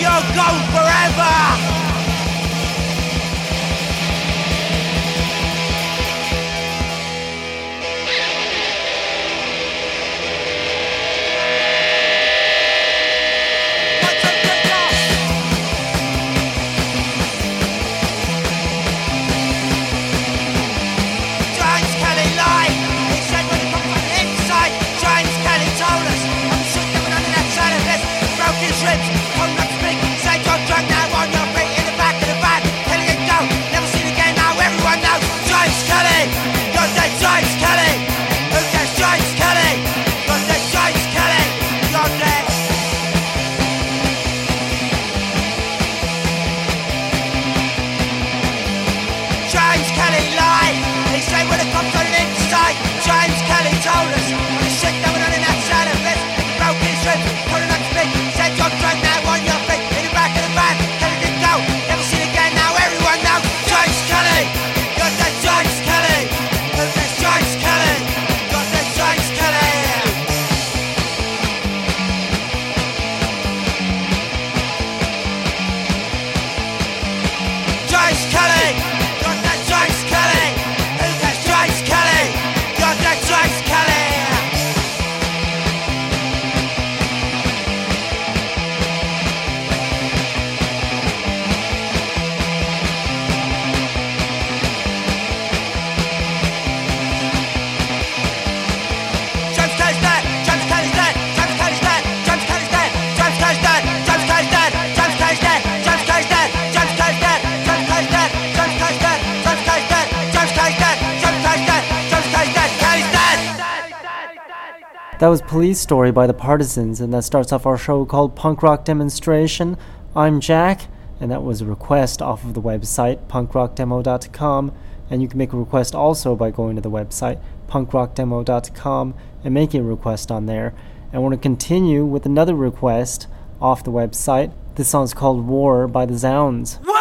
you'll go forever. story by the Partisans, and that starts off our show called Punk Rock Demonstration. I'm Jack, and that was a request off of the website punkrockdemo.com. And you can make a request also by going to the website punkrockdemo.com and making a request on there. And I want to continue with another request off the website. This song's called War by the Zounds. What?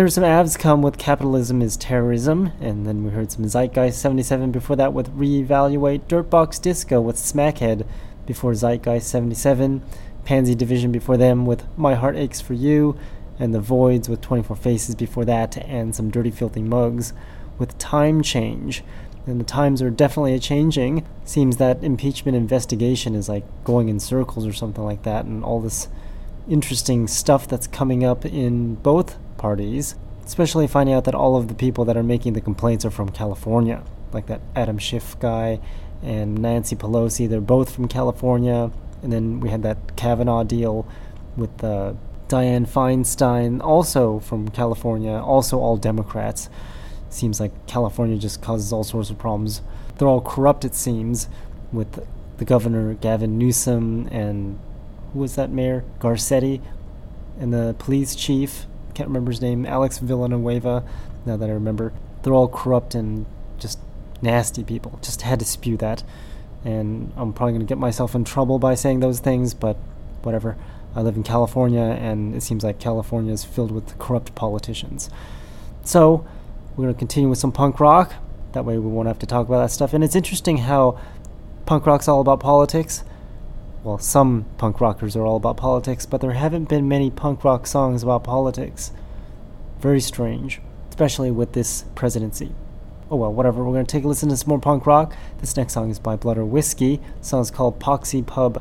There were some abs come with Capitalism is Terrorism, and then we heard some Zeitgeist 77 before that with Reevaluate, Dirtbox Disco with Smackhead before Zeitgeist 77, Pansy Division before them with My Heart Aches for You, and The Voids with 24 Faces before that, and some Dirty Filthy Mugs with Time Change. And the times are definitely a changing. Seems that impeachment investigation is like going in circles or something like that, and all this interesting stuff that's coming up in both parties, especially finding out that all of the people that are making the complaints are from California, like that Adam Schiff guy and Nancy Pelosi. They're both from California. And then we had that Kavanaugh deal with uh, Dianne Feinstein, also from California, also all Democrats. Seems like California just causes all sorts of problems. They're all corrupt, it seems, with the governor Gavin Newsom and who was that mayor? Garcetti, and the police chief can't remember his name, Alex Villanueva, now that I remember. They're all corrupt and just nasty people. Just had to spew that. And I'm probably going to get myself in trouble by saying those things, but whatever. I live in California, and it seems like California is filled with corrupt politicians. So, we're going to continue with some punk rock. That way, we won't have to talk about that stuff. And it's interesting how punk rock's all about politics. Well, some punk rockers are all about politics, but there haven't been many punk rock songs about politics. Very strange, especially with this presidency. Oh well, whatever. We're going to take a listen to some more punk rock. This next song is by Blood or Whiskey. The song is called Poxy Pub.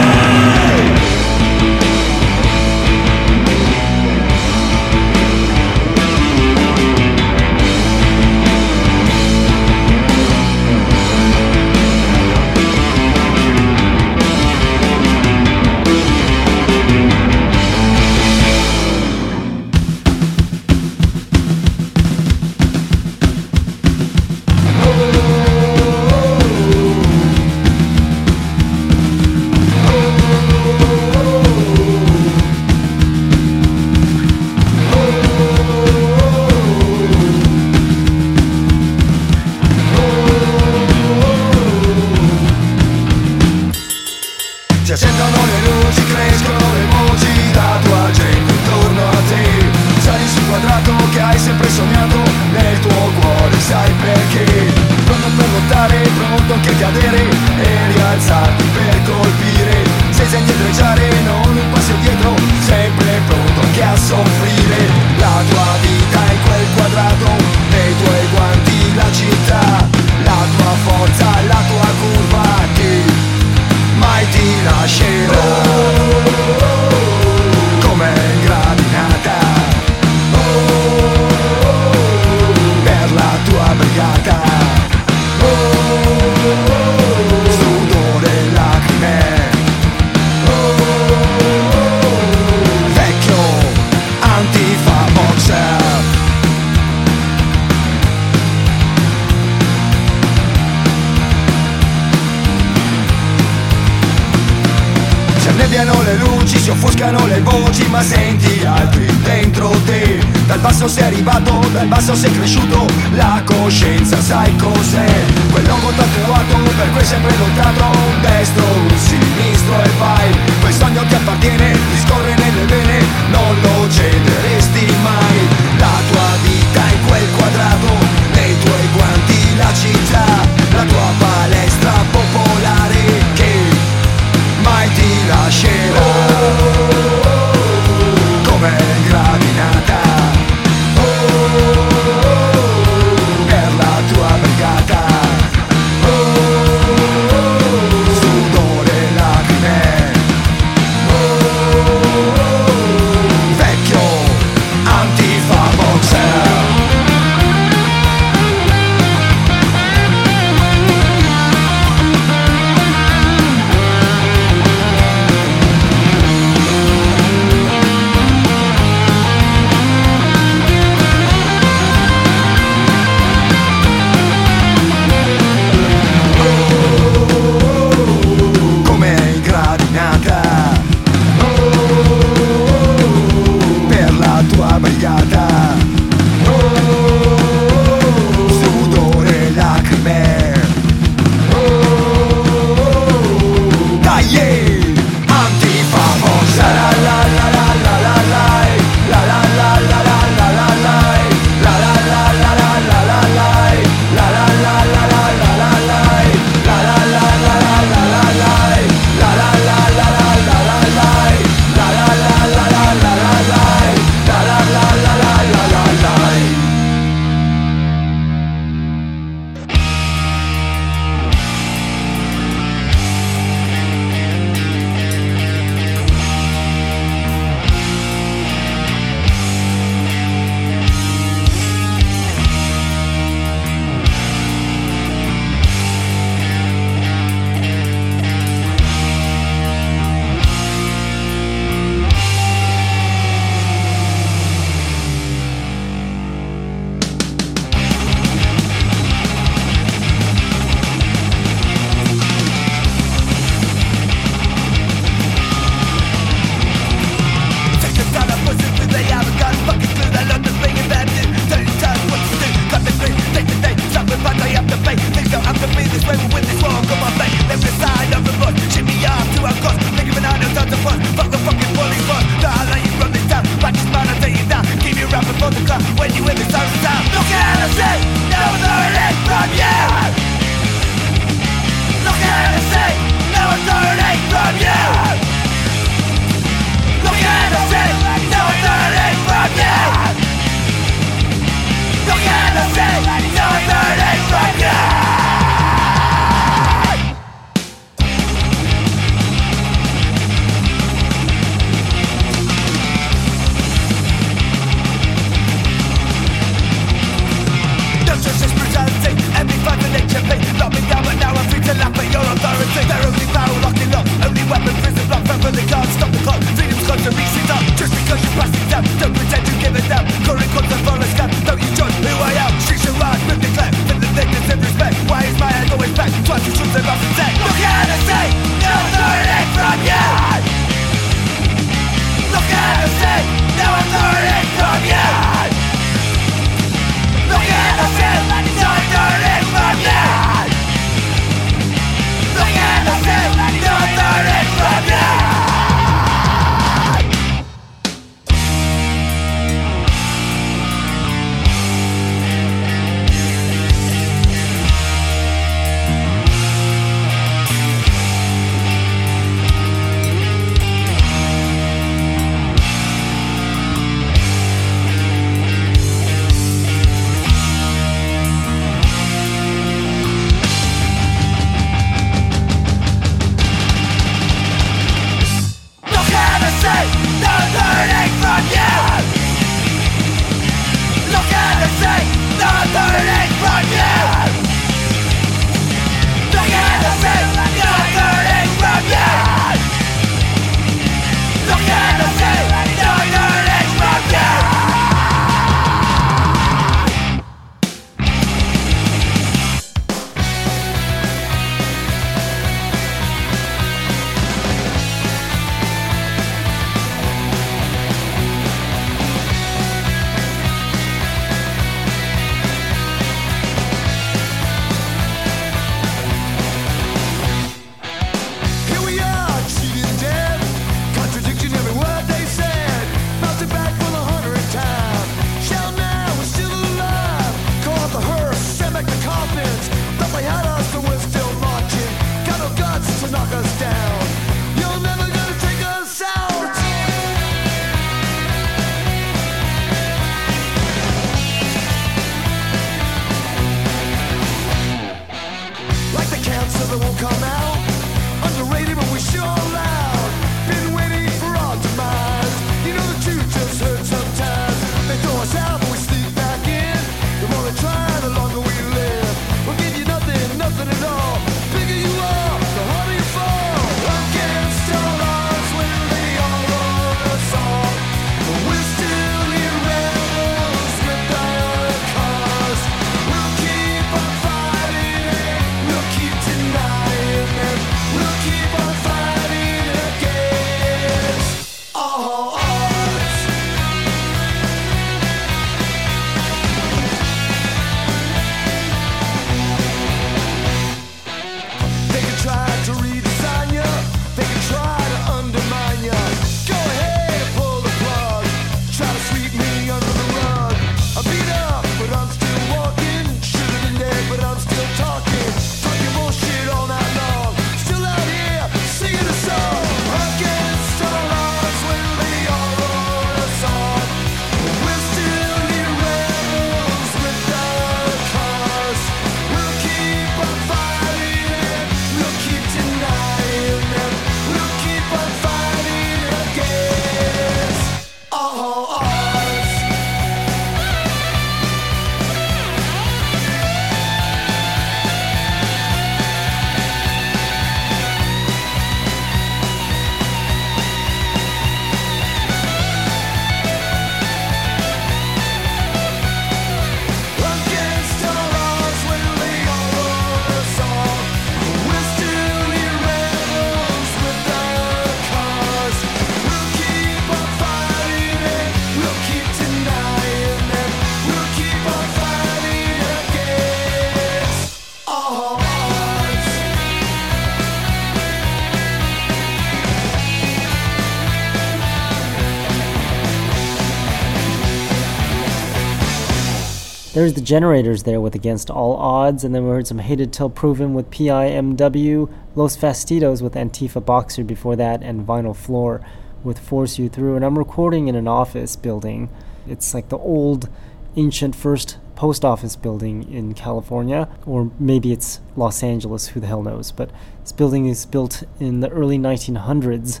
There's the generators there with Against All Odds, and then we heard some Hated Till Proven with PIMW, Los Fastidios with Antifa Boxer before that, and Vinyl Floor with Force You Through. And I'm recording in an office building. It's like the old, ancient first post office building in California, or maybe it's Los Angeles, who the hell knows. But this building is built in the early 1900s,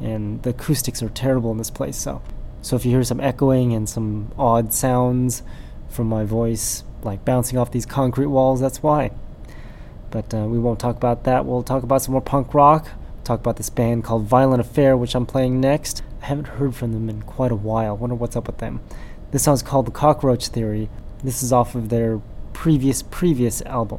and the acoustics are terrible in this place. So, so if you hear some echoing and some odd sounds, from my voice, like bouncing off these concrete walls. That's why. But uh, we won't talk about that. We'll talk about some more punk rock. Talk about this band called Violent Affair, which I'm playing next. I haven't heard from them in quite a while. Wonder what's up with them. This song's called The Cockroach Theory. This is off of their previous previous album.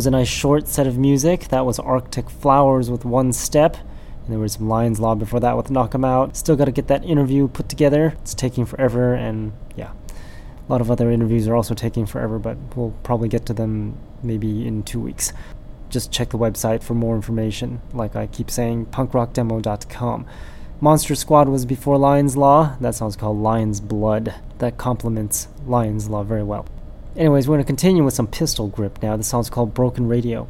Was a nice short set of music. That was Arctic Flowers with One Step. And there was some Lions Law before that with Knock 'em Out. Still got to get that interview put together. It's taking forever, and yeah. A lot of other interviews are also taking forever, but we'll probably get to them maybe in two weeks. Just check the website for more information. Like I keep saying, punkrockdemo.com. Monster Squad was before Lion's Law. That song's called Lion's Blood. That complements Lion's Law very well. Anyways, we're going to continue with some pistol grip now. The song's called Broken Radio.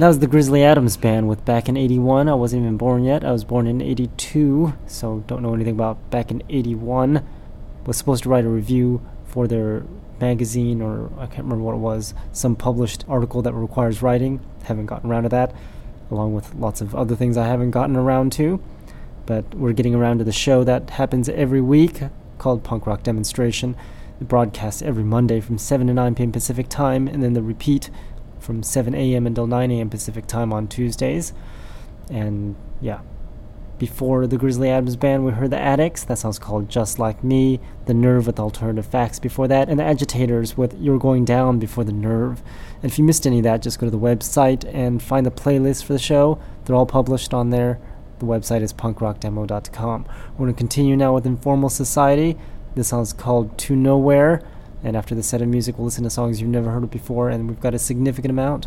That was the Grizzly Adams Band with Back in 81. I wasn't even born yet. I was born in 82, so don't know anything about Back in 81. Was supposed to write a review for their magazine, or I can't remember what it was, some published article that requires writing. Haven't gotten around to that, along with lots of other things I haven't gotten around to. But we're getting around to the show that happens every week called Punk Rock Demonstration. It broadcasts every Monday from 7 to 9 p.m. Pacific Time, and then the repeat from 7 a.m. until 9 a.m. Pacific time on Tuesdays. And yeah, before the Grizzly Adams Band, we heard the Adicts, that song's called Just Like Me, The Nerve with Alternative Facts before that, and the Agitators with You're Going Down before The Nerve. And if you missed any of that, just go to the website and find the playlist for the show. They're all published on there. The website is punkrockdemo.com. We're going to continue now with Informal Society. This song's called To Nowhere. And after the set of music, we'll listen to songs you've never heard before, and we've got a significant amount.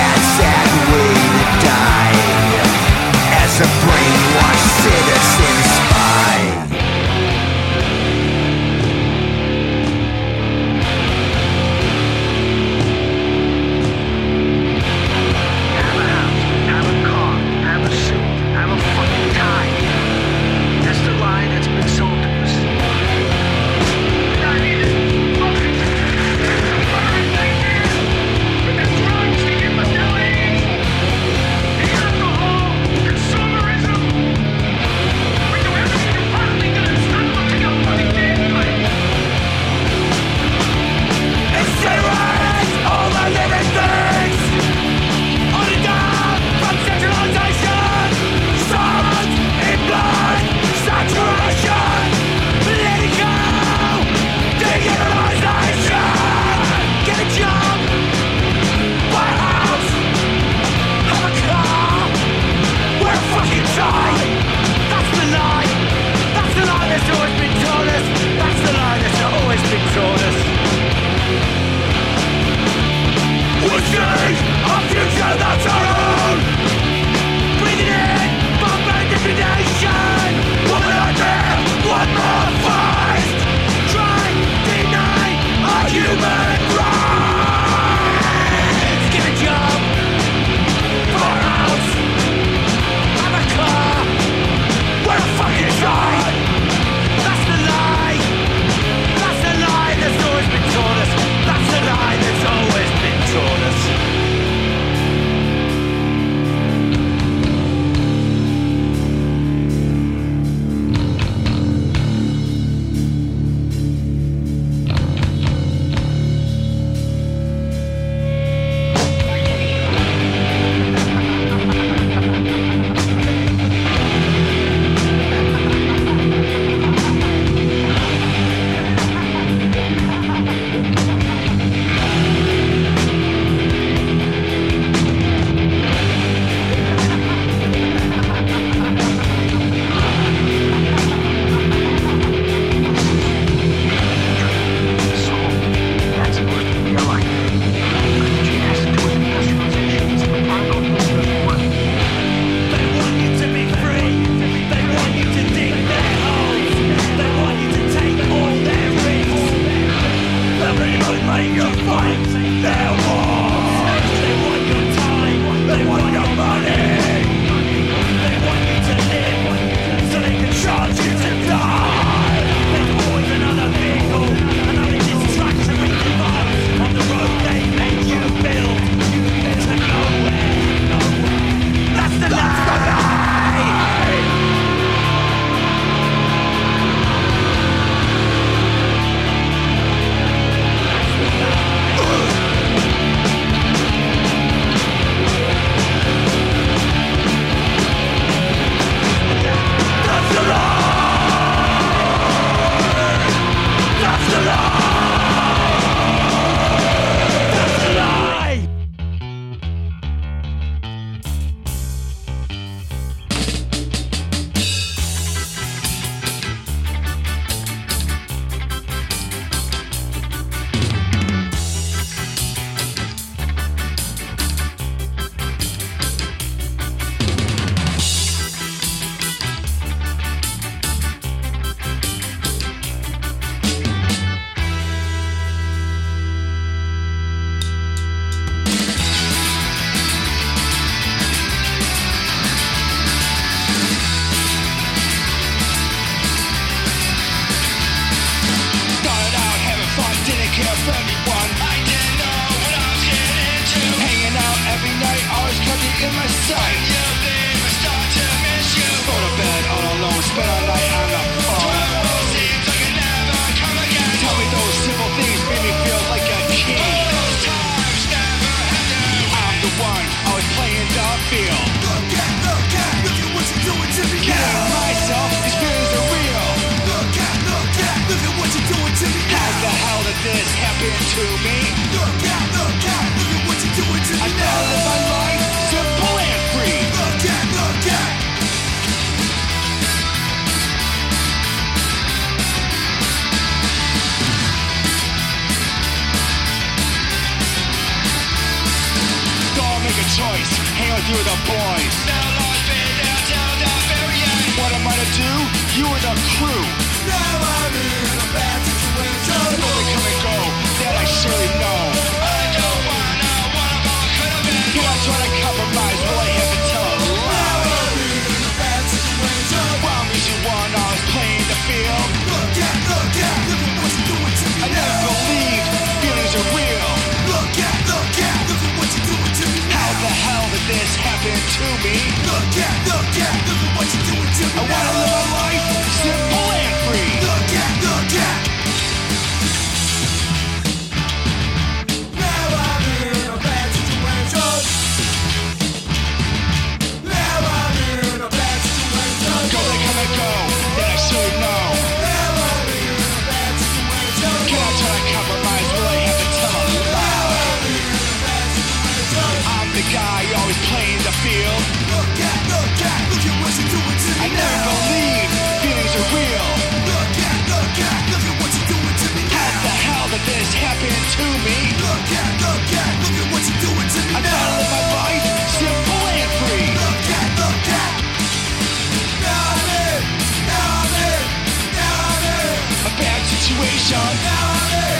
situation. Now I'm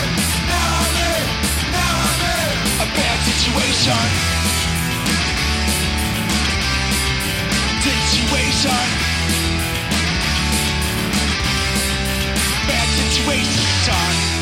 now I'm now I'm. A bad situation. Situation. Bad situation.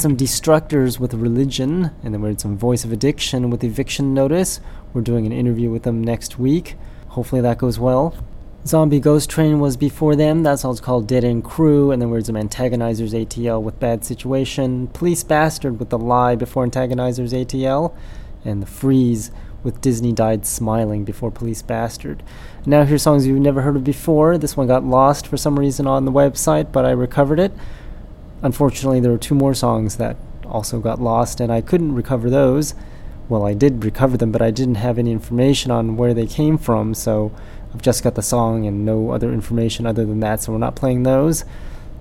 Some Destructors with Religion, and then we had some Voice of Addiction with Eviction Notice. We're doing an interview with them next week. Hopefully that goes well. Zombie Ghost Train was before them. That song's called Dead End Crew, and then we had some Antagonizers ATL with Bad Situation. Police Bastard with The Lie before Antagonizers ATL, and The Freeze with Disney Died Smiling before Police Bastard. Now here's songs you've never heard of before. This one got lost for some reason on the website, but I recovered it. Unfortunately, there were two more songs that also got lost, and I couldn't recover those. Well, I did recover them, but I didn't have any information on where they came from, so I've just got the song and no other information other than that, so we're not playing those.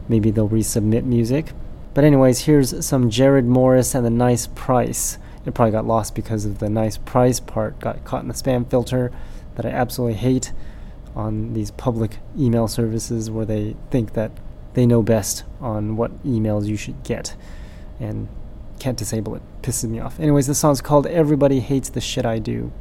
Maybe they'll resubmit music. But, anyways, here's some Jared Morris and the Nice Price. It probably got lost because of the nice price part, got caught in the spam filter that I absolutely hate on these public email services where they think that they know best on what emails you should get and can't disable it. Pisses me off. Anyways, this song's called Everybody Hates the Shit I Do.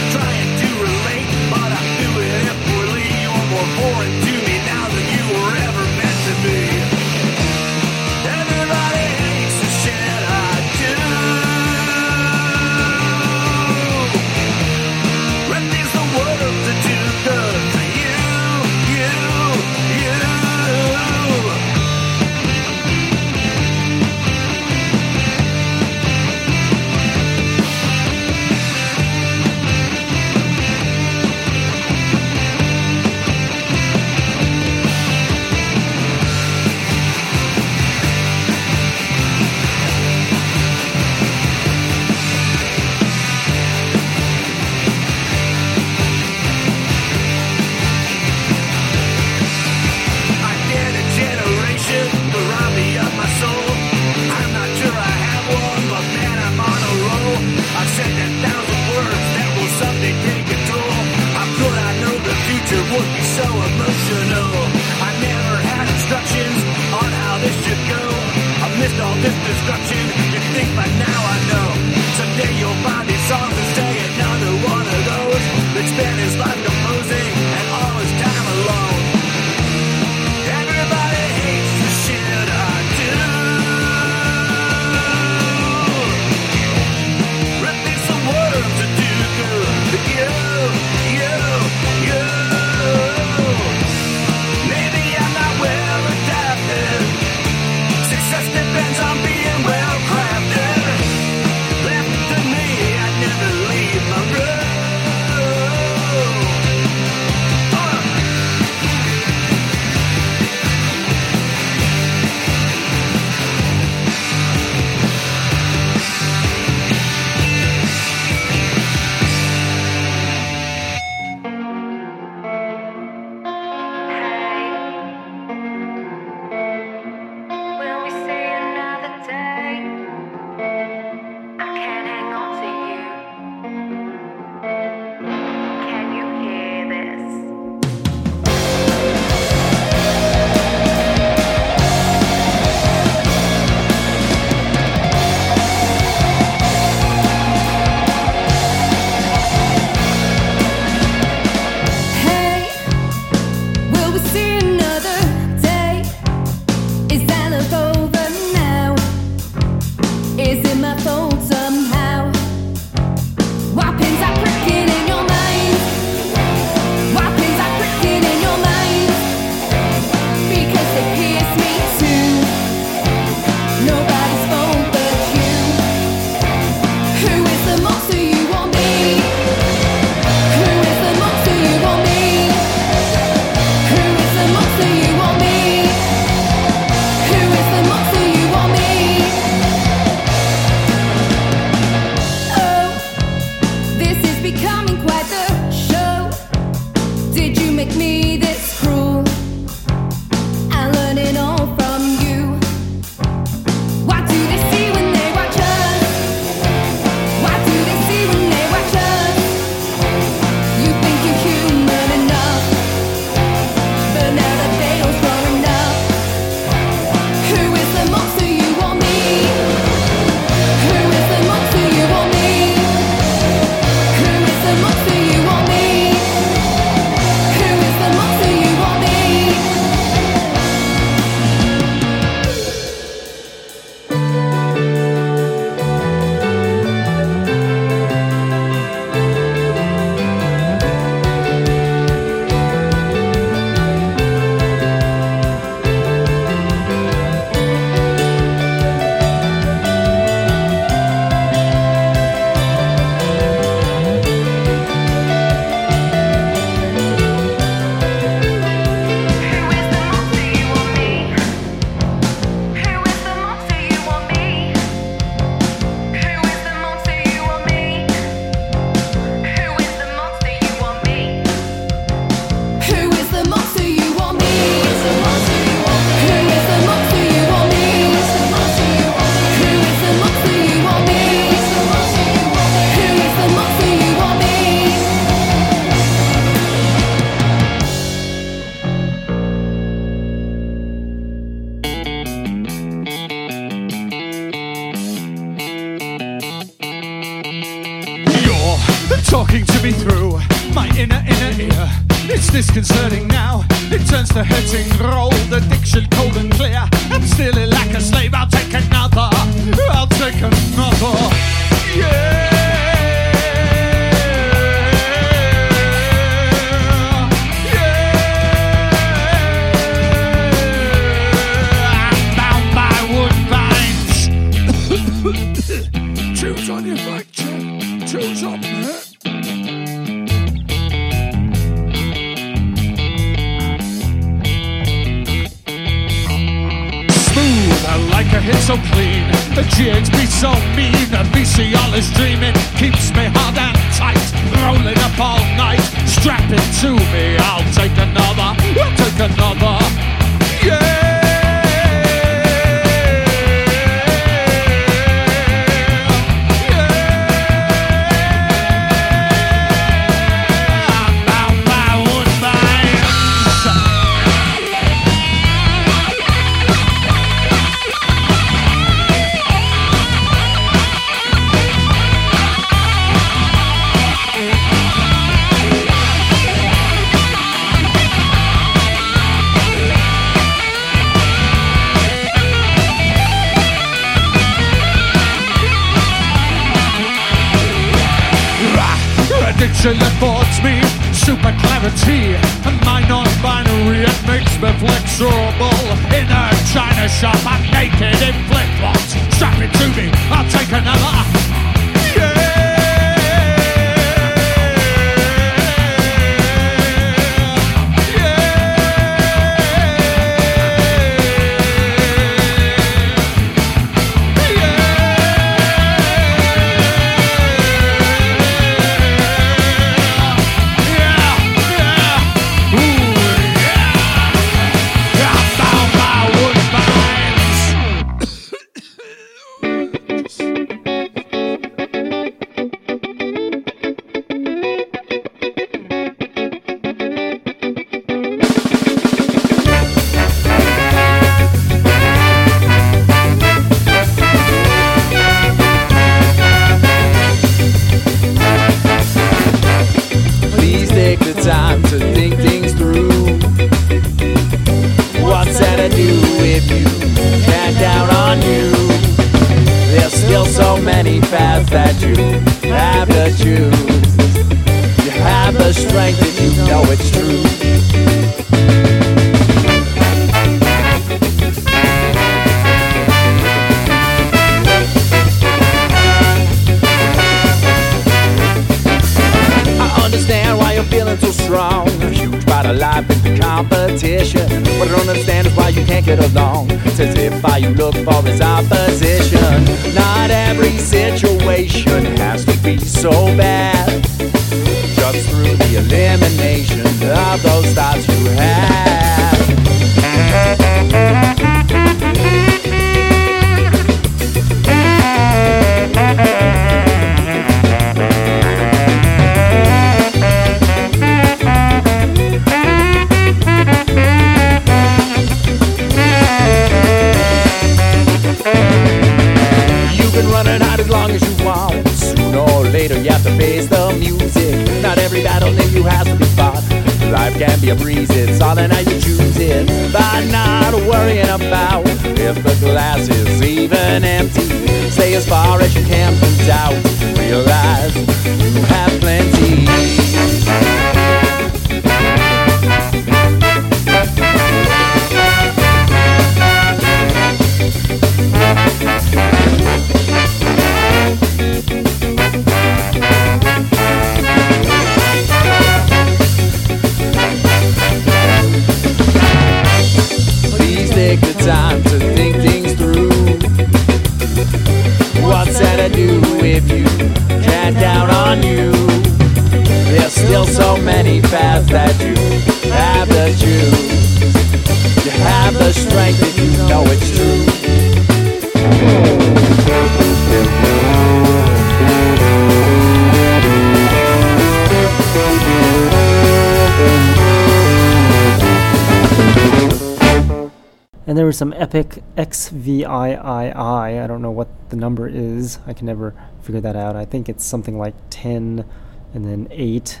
Some epic XVIII. I don't know what the number is. I can never figure that out. I think it's something like 10 and then 8,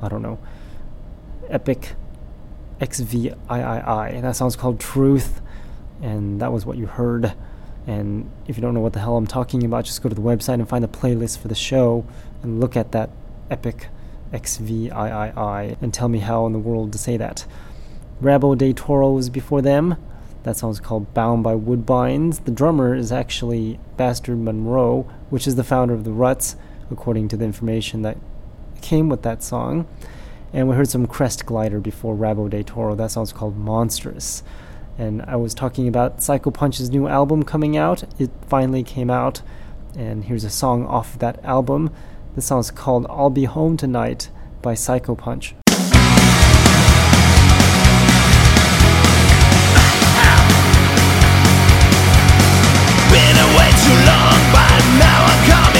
I don't know, Epic XVIII. That song's called Truth, and that was what you heard. And if you don't know what the hell I'm talking about, just go to the website and find the playlist for the show and look at that Epic XVIII and tell me how in the world to say that. Rabo de Toro was before them. That song's called Bound by Woodbines. The drummer is actually Bastard Monroe, which is the founder of the Ruts, according to the information that came with that song. And we heard some Crest Glider before Rabo de Toro. That song's called Monstrous. And I was talking about Psycho Punch's new album coming out. It finally came out. And here's a song off of that album. The song's called I'll Be Home Tonight by Psycho Punch. Now I'm coming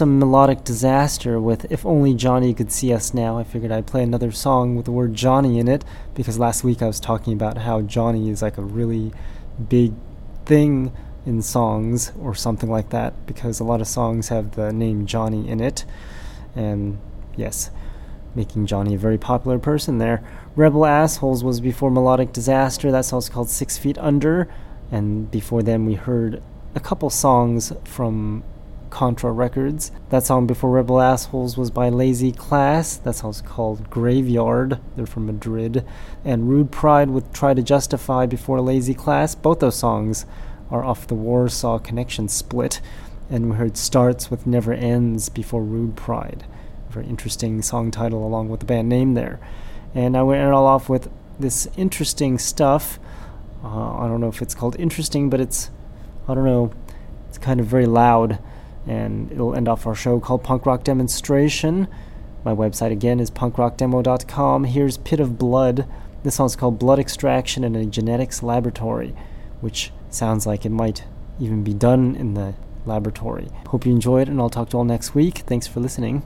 some melodic disaster with If Only Johnny Could See Us Now. I figured I'd play another song with the word Johnny in it because last week I was talking about how Johnny is like a really big thing in songs or something like that because a lot of songs have the name Johnny in it. And yes, making Johnny a very popular person there. Rebel Assholes was before Melodic Disaster. That song's called Six Feet Under. And before then, we heard a couple songs from Contra Records. That song before Rebel Assholes was by Lazy Class. That song's called Graveyard. They're from Madrid. And Rude Pride with Try to Justify before Lazy Class. Both those songs are off the Warsaw Connection split. And we heard Starts with Never Ends before Rude Pride. Very interesting song title along with the band name there. And I went all off with this interesting stuff. Uh, I don't know if it's called interesting, but it's, I don't know, it's kind of very loud. And it'll end off our show called Punk Rock Demonstration. My website again is punkrockdemo.com. Here's Pit of Blood. This song's called Blood Extraction in a Genetics Laboratory, which sounds like it might even be done in the laboratory. Hope you enjoyed, and I'll talk to you all next week. Thanks for listening.